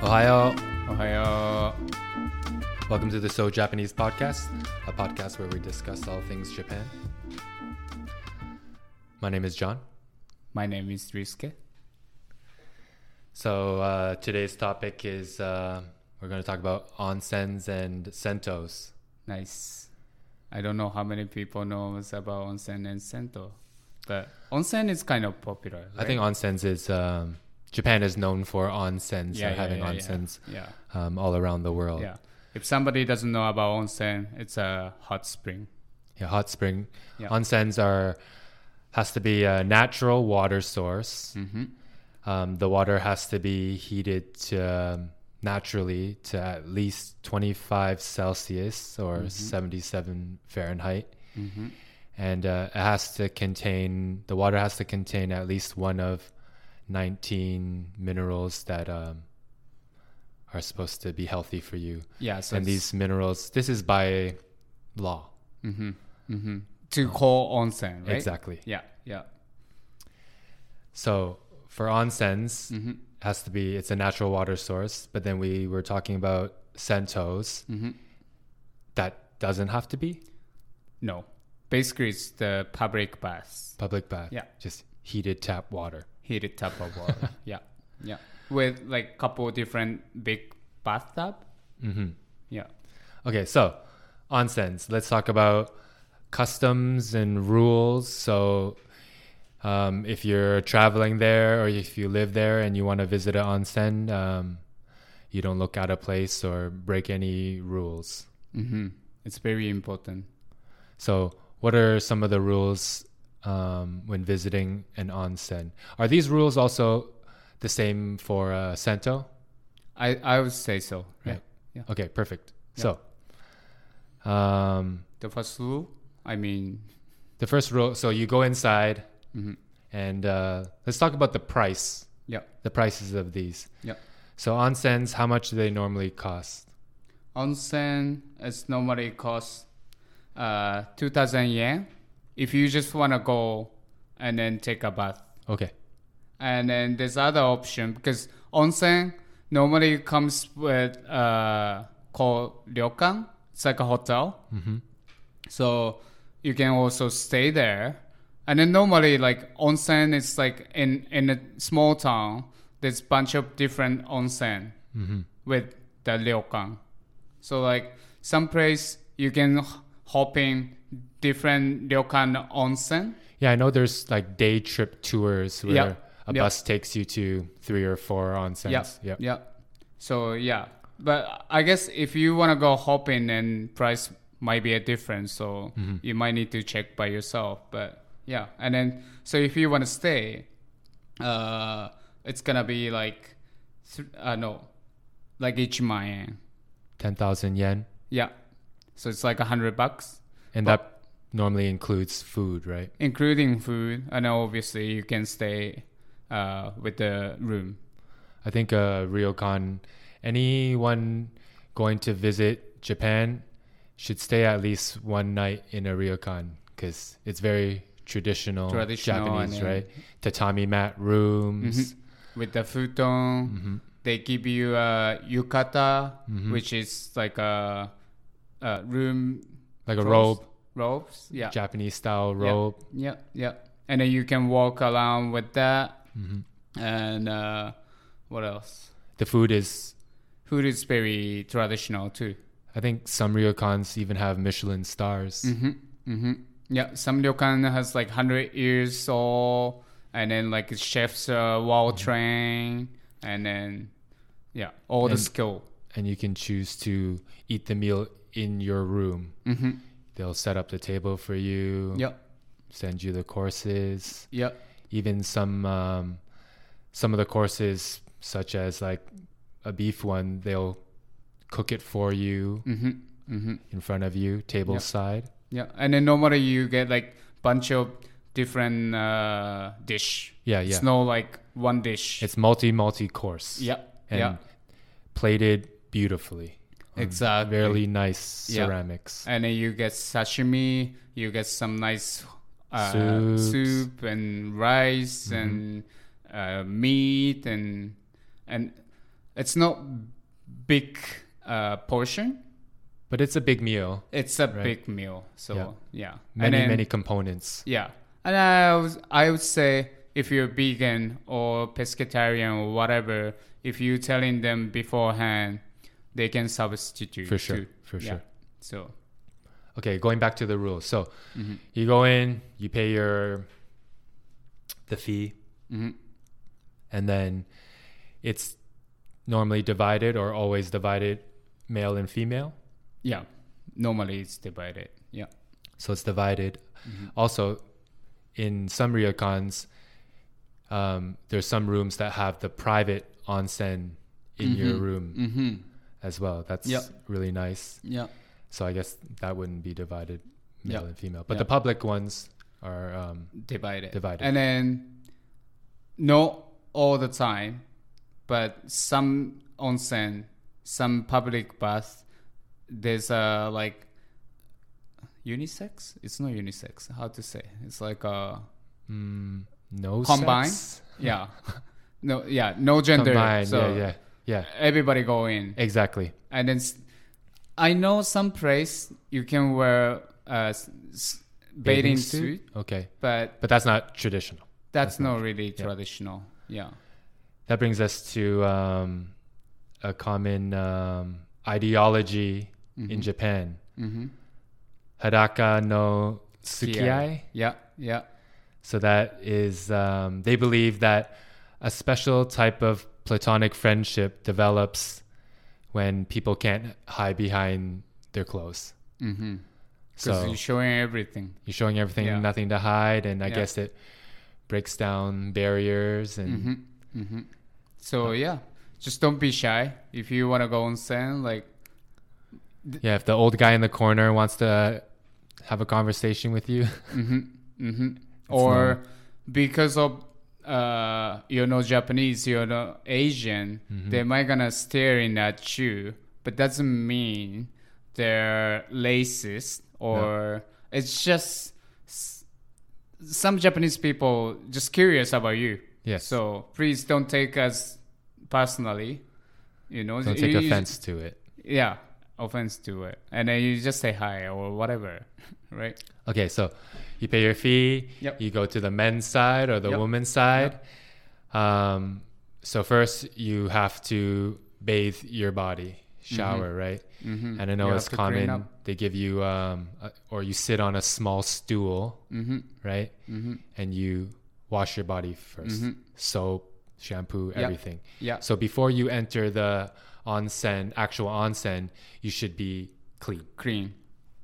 Ohayo. Ohayo. Welcome to the So Japanese podcast, a podcast where we discuss all things Japan. My name is John. My name is Ryusuke. So uh, today's topic is uh, we're going to talk about onsens and sentos. Nice. I don't know how many people knows about onsen and sento, but onsen is kind of popular. I think onsens is um, Japan is known for onsens yeah, yeah, having yeah, onsens Yeah. um, all around the world. Yeah. If somebody doesn't know about onsen, it's a hot spring. Yeah, hot spring. Yeah. Onsens are has to be a natural water source. Mm-hmm. Um, the water has to be heated to, um, naturally to at least 25 Celsius or 77 Fahrenheit. Mm-hmm. And uh, it has to contain, the water has to contain at least one of 19 minerals that um, are supposed to be healthy for you. Yeah. So and these minerals, this is by law. Mm-hmm. Mm-hmm. To call onsen, right? Exactly. Yeah. Yeah. So for onsens, Mm-hmm. Has to be it's a natural water source but then we were talking about sentos Mm-hmm. that doesn't have to be No. Basically, it's the public bath. public bath Yeah. just heated tap water heated tap of water. yeah, yeah, with like couple different big bathtub. hmm Yeah, okay so onsens let's talk about customs and rules so um, if you're traveling there or if you live there and you want to visit an onsen um, you don't look out of place or break any rules mm-hmm. it's very important. So, what are some of the rules um, when visiting an onsen? Are these rules also the same for uh, Sento? I I would say so. Right. Right. Yeah. Okay, perfect. So, um, The first rule. I mean, the first rule so you go inside mm-hmm. and uh, let's talk about the price, yeah, the prices of these. yeah. So, onsens, how much do they normally cost? Onsen is normally cost uh two thousand yen if you just wanna go and then take a bath. Okay. And then there's other option because onsen normally comes with uh called ryokan. It's like a hotel. Mm-hmm. So you can also stay there. And then normally like onsen is like in in a small town, there's bunch of different onsen Mm-hmm. with the ryokan. So like some place you can hop in different ryokan onsen. Yeah, I know there's like day trip tours where Yeah. a Yeah. bus takes you to three or four onsens. Yeah. Yep. Yeah. So yeah, but I guess if you want to go hopping, then price might be a difference. So Mhm. you might need to check by yourself. But yeah, and then so if you want to stay, uh, it's gonna be like, th- uh, no, like ichiman yen. 10,000 yen. Yeah. So it's like a hundred bucks, And that normally includes food, right? including food, and obviously you can stay uh, with the room. I think uh, Ryokan, anyone going to visit Japan should stay at least one night in a Ryokan because it's very traditional, Traditional Japanese, right? Tatami mat rooms. With the futon, Mhm. they give you a yukata, Mhm. which is like a, a room Like a robe, robes. Yeah. Japanese style robe. Yeah, yeah. And then you can walk around with that. Mhm. And uh, what else? The food is, Food is very traditional too. I think some Ryokans even have Michelin stars. Mm-hmm. Mm-hmm. Yeah, some ryokan has like hundred years old, and then like chefs are well trained, and then yeah, all the skill. And you can choose to eat the meal in your room. Mm-hmm. They'll set up the table for you, Yep. send you the courses. Yep. even some um, some of the courses such as like a beef one they'll cook it for you Mm-hmm. Mm-hmm. in front of you table Yeah. side Yeah, and then normally you get like bunch of different uh, dish. yeah yeah It's no like one dish. it's multi multi course yeah. and yeah. plated beautifully Exactly. really nice Yeah. ceramics. and then you get sashimi, you get some nice uh, soup and rice and uh, meat and and it's not big uh, portion. But it's a big meal. It's a Right. big meal. So Yeah. yeah, Many then, many components. yeah. And I was, I would say if you're vegan or pescatarian or whatever, if you're telling them beforehand, they can substitute For sure. too. For Yeah. sure. So Okay, going back to the rules. So Mm-hmm. you go in, you pay your the fee, mhm. and then it's normally divided or always divided male and female. Yeah, normally it's divided. Yeah. So it's divided. Mm-hmm. Also, in some ryokans, um, there's some rooms that have the private onsen in your room Mm-hmm. as well. That's Yep. really nice. Yeah. So I guess that wouldn't be divided male Yeah. and female, but Yeah. the public ones are um, Divided. Divided. And then, not all the time, but some onsen, some public bath, there's a like unisex. It's not unisex. How to say? It's like a mm, no Combined? sex? yeah. no, yeah, no gender. Combined. so yeah, yeah, yeah. everybody go in. Exactly. and then I know some place you can wear a s- bathing, suit, Okay, but but that's not traditional. that's, That's not not- really yeah. traditional. Yeah. That brings us to um, a common um, ideology in Japan. Mm-hmm. Hadaka no Tsukiai. Yeah, yeah. So that is, um, they believe that a special type of platonic friendship develops when people can't hide behind their clothes. Mm-hmm. Because So you're showing everything. you're showing everything, Yeah. nothing to hide, and I Yeah. guess it breaks down barriers and Mm-hmm. Mm-hmm. So yeah, just don't be shy. If you want to go onsen, like yeah. If the old guy in the corner wants to have a conversation with you, mm-hmm, mm-hmm. or because of uh, you're not Japanese, you're not Asian, Mm-hmm. they might gonna staring at you, but doesn't mean they're racist or it's just s- some Japanese people just curious about you. yes, So please don't take us personally. You know, don't take you- offense to it. Yeah, offense to it, and then you just say hi or whatever, right? Okay, so you pay your fee. Yep. You go to the men's side or the Yep. women's side. Um, so first you have to bathe your body, shower, right? Mm-hmm. And I know You it's have to clean common. They give you, um, a, or you sit on a small stool, Mm-hmm. right? Mm-hmm. And you wash your body 1st Mhm. soap, shampoo, Yep. everything. Yeah. So before you enter the onsen, actual onsen, you should be clean. clean.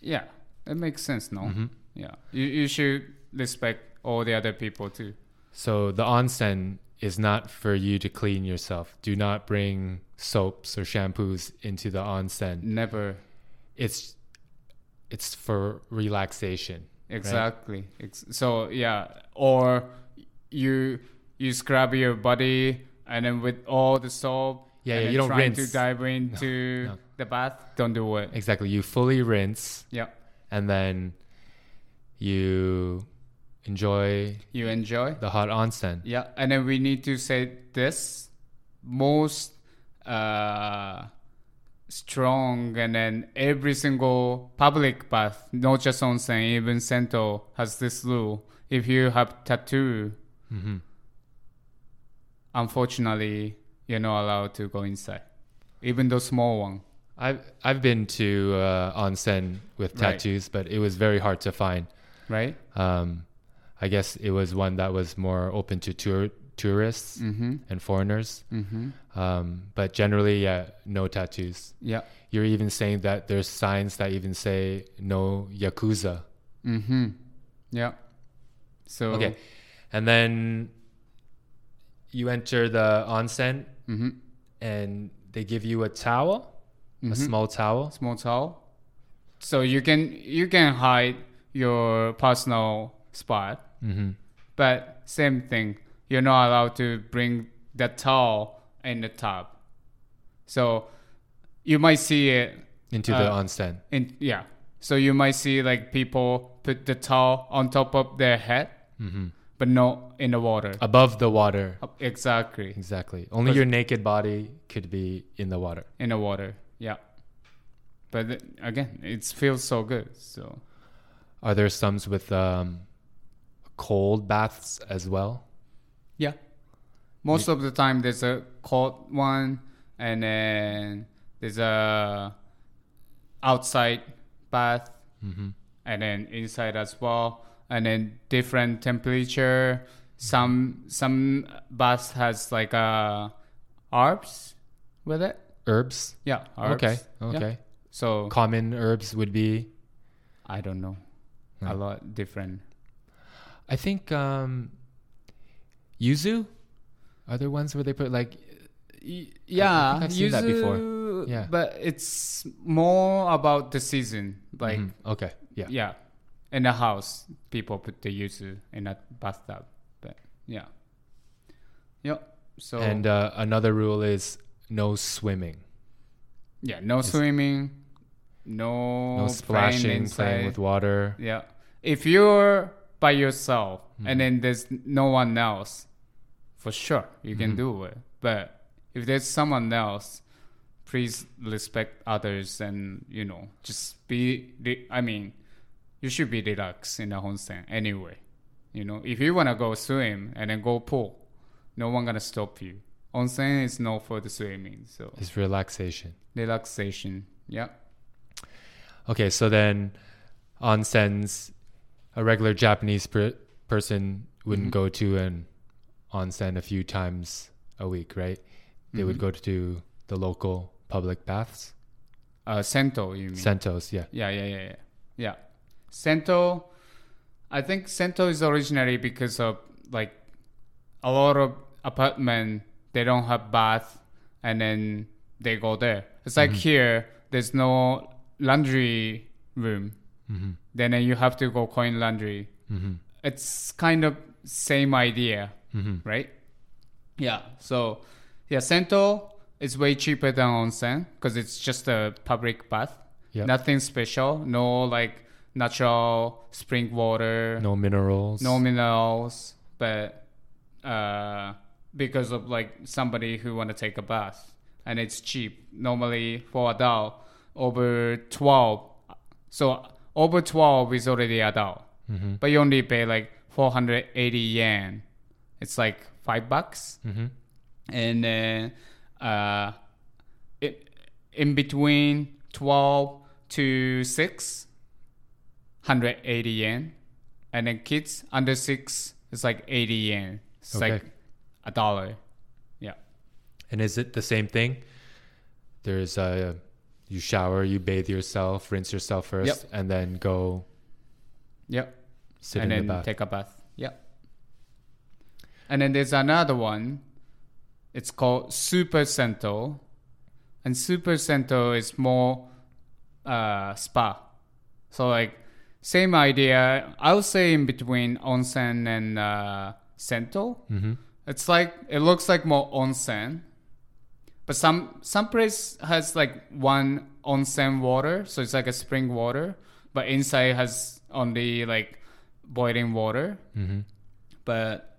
Yeah, that makes sense, no? Mm-hmm. Yeah, you you should respect all the other people too. So the onsen is not for you to clean yourself. Do not bring soaps or shampoos into the onsen. Never It's it's for relaxation. exactly. Ex- so yeah, or you you scrub your body and then with all the soap. Yeah, yeah, you don't rinse. to dive into no. the bath. Don't do it. Exactly. You fully rinse Yeah, and then you enjoy you enjoy. the hot onsen. Yeah, and then we need to say this most uh, strong, and then every single public bath, not just onsen, even Sento has this rule. If you have tattoo, hmm unfortunately, you're not allowed to go inside, even the small one. I've I've been to uh, onsen with Right. tattoos, but it was very hard to find. Right? Um, I guess it was one that was more open to tour tourists Mm-hmm. and foreigners. Mm-hmm. Um, but generally, yeah, no tattoos. Yeah. You're even saying that there's signs that even say no yakuza. Mm-hmm. Yeah. So Okay, and then you enter the onsen, Mm-hmm. and they give you a towel, Mhm. a small towel. small towel. So you can you can hide your personal spot, hmm but same thing. You're not allowed to bring the towel in the tub. So you might see it into the Uh, onsen. in yeah. So you might see like people put the towel on top of their head, hmm but not in the water. Above the water. Exactly Exactly. Only your naked body could be in the water. in the water. Yeah. But th- again, it feels so good. So Are there some with um, cold baths as well? yeah, most of the time there's a cold one, and then there's a outside bath, hmm and then inside as well, and then different temperature. Some some baths has like uh herbs with it. Herbs. Yeah. Herbs. Okay. Yeah. Okay. So Common herbs would be. I don't know. A lot different. I think um, yuzu. Are there ones where they put like? Y- Yeah, think I've seen that before. yuzu, Yeah. but it's more about the season. Like, Mhm. okay, yeah. yeah, in the house, people put the yuzu in a bathtub. But yeah, yep. So And uh, another rule is no swimming, yeah, no swimming, no, no splashing, playing with water. Yeah, if you're by yourself Mm-hmm. and then there's no one else, for sure you can Mhm. do it. But if there's someone else, please respect others and you know just be. I mean, you should be relaxed in the onsen anyway. You know, if you wanna go swim and then go pool, no one gonna stop you. Onsen is not for the swimming, so it's relaxation. relaxation. Yeah. Okay, so then onsens, a regular Japanese per- person wouldn't Mhm. go to an onsen a few times a week, right? They would Mhm. go to the local public baths, Uh, Sento, you mean? sentos. Yeah. Yeah, yeah, yeah, yeah. Yeah. Sento, I think Sento is originally because of like a lot of apartment they don't have bath and then they go there. It's like Mhm. here there's no laundry room. hmm Then you have to go coin laundry. hmm It's kind of same idea, hmm right? Yeah. So yeah, Sento is way cheaper than onsen because it's just a public bath. Yep. Nothing special. No like natural spring water. No minerals. No minerals. But uh, because of like somebody who want to take a bath and it's cheap. Normally for adult over twelve. So over twelve is already adult, hmm but you only pay like four hundred eighty yen. It's like five bucks hmm and then uh, it, in between 12 to 6 180 yen and then kids under 6 is like 80 yen. It's Okay. like a dollar. Yeah. And is it the same thing? There's a you shower, you bathe yourself, rinse yourself first, Yep. and then go yep. sit and in then the bath. take a bath. Yep. And then there's another one. It's called super sento and super sento is more uh, spa. So like same idea. I would say in between onsen and uh, sento. Hmm it's like it looks like more onsen. But some some place has like one onsen water so it's like a spring water but inside has only like boiling water. Hmm but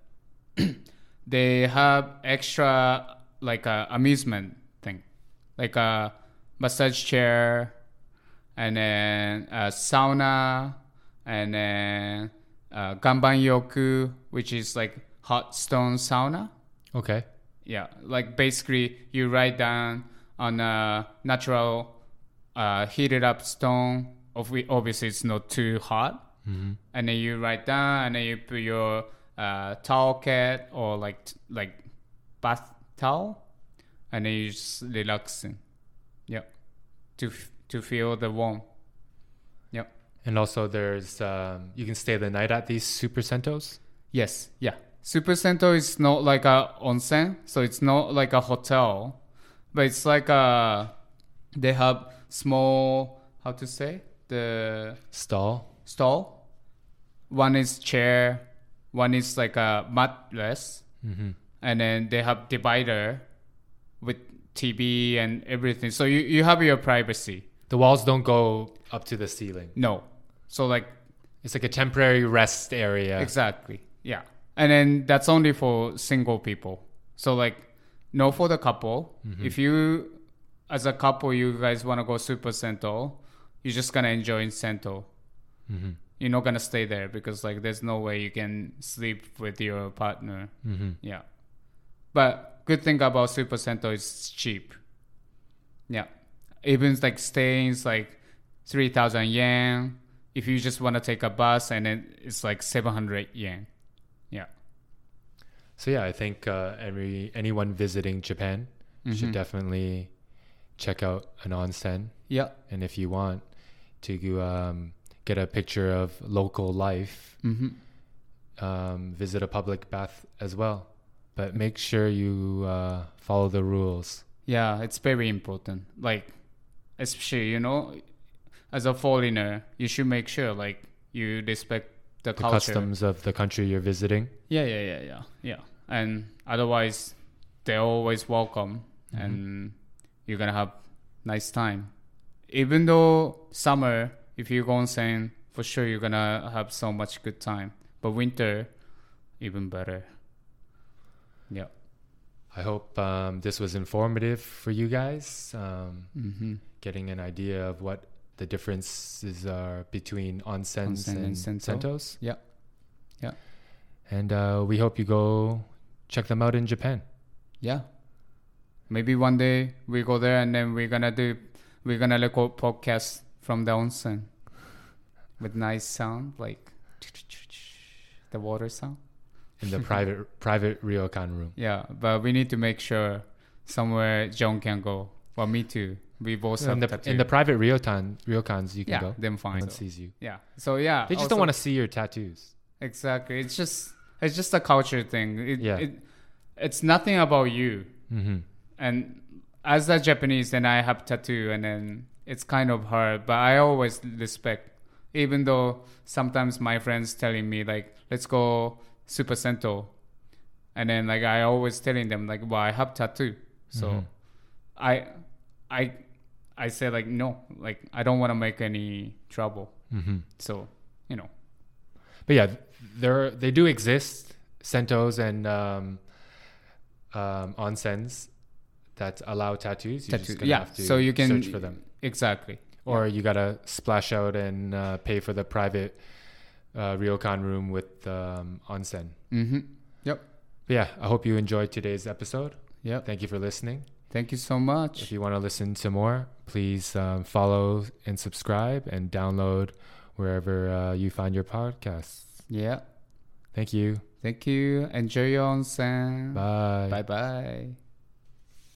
they have extra like a amusement thing. Like a massage chair and then a sauna and then uh, ganban yoku which is like hot stone sauna. Okay. yeah like basically you write down on a natural uh, heated up stone Obvi- obviously it's not too hot. Hmm and then you write down and then you put your uh, towel cat or like like bath towel and then you just relaxing Yeah, to f- to feel the warm yep And also, there's um, you can stay the night at these super sentos. yes yeah super sento is not like a onsen so it's not like a hotel but it's like a they have small how to say the Stall. stall one is chair one is like a mattress hmm and then they have divider with TV and everything. So you, you have your privacy. The walls don't go up to the ceiling. No. So like It's like a temporary rest area. exactly. Yeah. And then that's only for single people. So like no for the couple. If you as a couple you guys wanna go super Sento, you're just gonna enjoy in Sento. hmm You're not gonna stay there because like there's no way you can sleep with your partner. hmm Yeah. But good thing about Super Sento is cheap. Yeah. Even like staying is like 3,000 yen. If you just want to take a bus and then it's like 700 yen. Yeah. So yeah, I think uh, every anyone visiting Japan should Mhm. definitely check out an onsen, Yeah. and if you want to um, get a picture of local life, Mm-hmm. um, visit a public bath as well. But make sure you uh, follow the rules. Yeah, it's very important. Like, especially, you know, as a foreigner, you should make sure like you respect the, The customs of the country you're visiting. Yeah, yeah, yeah, yeah, yeah. And otherwise, they're always welcome, and you're gonna have nice time. Even though summer, if you go onsen, for sure you're gonna have so much good time. But winter, even better. Yeah. I hope um, this was informative for you guys, um, Mm-hmm. Getting an idea of what the differences are between onsens Onsen and and sento. sentos. Yeah. Yeah. And uh, we hope you go check them out in Japan. Yeah. Maybe one day we go there and then we're gonna do we're gonna record podcast from the onsen with nice sound like the water sound. in the private private ryokan room. Yeah, but we need to make sure somewhere John can go. Well, me too. We both have In the, tattoo. in the private ryokan ryokans, you can yeah, go. then fine. No one sees you. Yeah. So yeah, They just also- don't want to see your tattoos. Exactly. It's just it's just a culture thing. It, Yeah. It, it's nothing about you. Mm-hmm. and as a Japanese, then I have tattoo, and then it's kind of hard. But I always respect, even though sometimes my friends telling me like, "Let's go Super Sento," and then like I always telling them like, "Well, I have tattoo," so Mhm. I, I, I say like, no, like I don't want to make any trouble. Mm-hmm. So you know, But yeah, there they do exist sentos and um, um, onsens that allow tattoos. You tattoo. just Yeah. have to So you can search for them, exactly. or you gotta splash out and uh, pay for the private uh, ryokan room with um, onsen. Mm-hmm. But yeah, I hope you enjoyed today's episode. Yeah. Thank you for listening. Thank you so much. If you want to listen to more, please um, follow and subscribe and download wherever uh, you find your podcasts. Yeah. Thank you. Thank you. Enjoy your onsen. Bye. Bye bye.